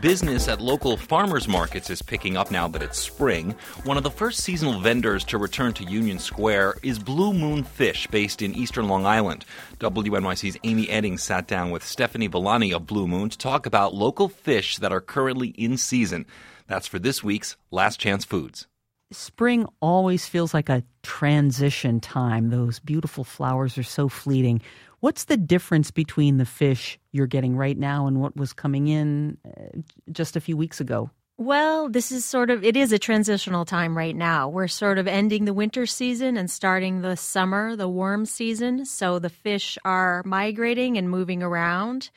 Business at local farmers markets is picking up now that it's spring. One of the first seasonal vendors to return to Union Square is Blue Moon Fish, based in eastern Long Island. WNYC's Amy Eddings sat down with Stephanie Villani of Blue Moon to talk about local fish that are currently in season. That's for this week's Last Chance Foods. Spring always feels like a transition time. Those beautiful flowers are so fleeting. What's the difference between the fish you're getting right now and what was coming in uh, just a few weeks ago? Well, this is sort of it is a transitional time right now. We're sort of ending the winter season and starting the summer, the warm season. So the fish are migrating and moving around.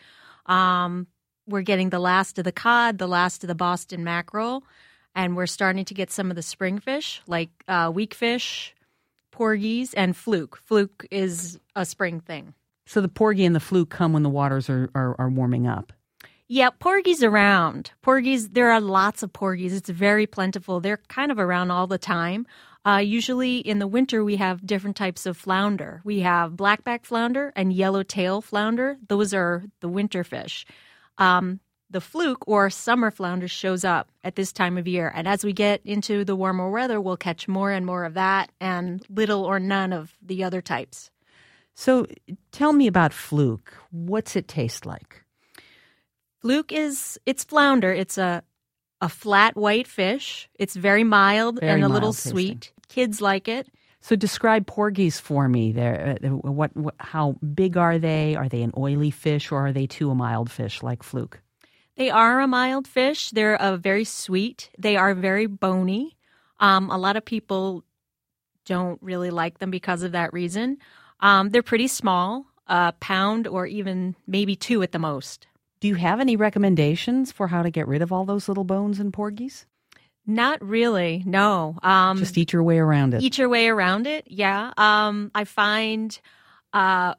Um, we're getting the last of the cod, the last of the Boston mackerel, and we're starting to get some of the spring fish like uh, weakfish, porgies, and fluke. Fluke is a spring thing. So the porgy and the fluke come when the waters are, are, are warming up. Yeah, porgies around. Porgies, there are lots of porgies. It's very plentiful. They're kind of around all the time. Uh, usually in the winter, we have different types of flounder. We have blackback flounder and yellowtail flounder. Those are the winter fish. Um, the fluke or summer flounder shows up at this time of year. And as we get into the warmer weather, we'll catch more and more of that and little or none of the other types. So tell me about fluke. What's it taste like? Fluke is it's flounder. It's a a flat white fish. It's very mild Very and a mild little tasting. sweet. Kids like it. So describe porgies for me. There, uh, what, what, how big are they? Are they an oily fish, or are they too a mild fish like fluke? They are a mild fish. They're uh, very sweet. They are very bony. Um, a lot of people don't really like them because of that reason. Um, they're pretty small, a pound or even maybe two at the most. Do you have any recommendations for how to get rid of all those little bones in porgies? Not really, no. Um, Just eat your way around it. eat your way around it. Yeah. Um, I find uh,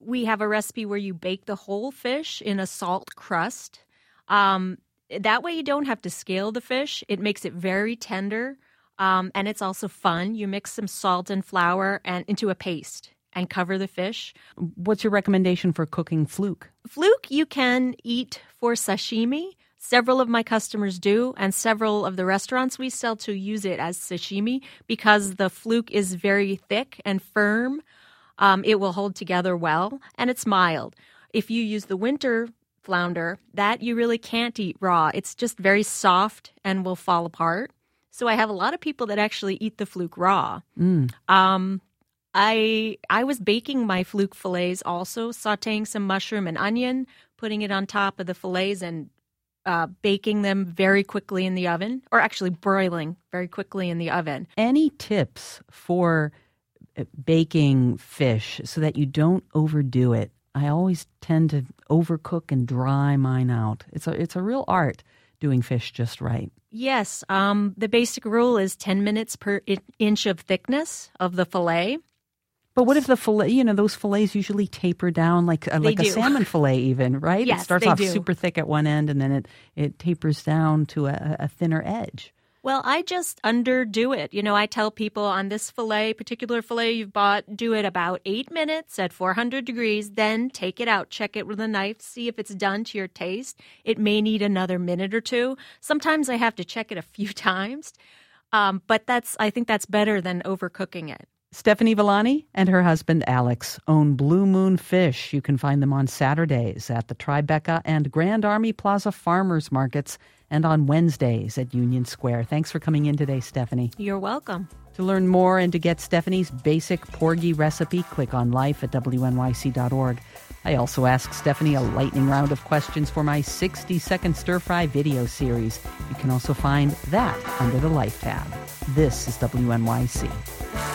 we have a recipe where you bake the whole fish in a salt crust. Um, that way, you don't have to scale the fish. It makes it very tender, um, and it's also fun. You mix some salt and flour and into a paste and cover the fish. What's your recommendation for cooking fluke? Fluke, you can eat for sashimi. Several of my customers do, and several of the restaurants we sell to use it as sashimi because the fluke is very thick and firm. Um, it will hold together well, and it's mild. If you use the winter flounder, that you really can't eat raw. It's just very soft and will fall apart. So I have a lot of people that actually eat the fluke raw. Um, I I was baking my fluke fillets also, sautéing some mushroom and onion, putting it on top of the fillets and uh, baking them very quickly in the oven, or actually broiling very quickly in the oven. Any tips for uh, baking fish so that you don't overdo it? I always tend to overcook and dry mine out. It's a it's a real art doing fish just right. Yes, um, the basic rule is 10 minutes per inch of thickness of the fillet. But what if the fillet, you know, those fillets usually taper down like uh, like a salmon fillet, even right? Yes, it starts off do. super thick at one end, and then it it tapers down to a, a thinner edge. Well, I just underdo it. You know, I tell people on this fillet, particular fillet you've bought, do it about eight minutes at 400 degrees, then take it out, check it with a knife, see if it's done to your taste. It may need another minute or two. Sometimes I have to check it a few times, um, but that's I think that's better than overcooking it. Stephanie Villani and her husband Alex own Blue Moon Fish. You can find them on Saturdays at the Tribeca and Grand Army Plaza Farmers Markets and on Wednesdays at Union Square. Thanks for coming in today, Stephanie. You're welcome. To learn more and to get Stephanie's basic porgy recipe, click on life at wnyc.org. I also asked Stephanie a lightning round of questions for my 60 second stir fry video series. You can also find that under the Life tab. This is WNYC.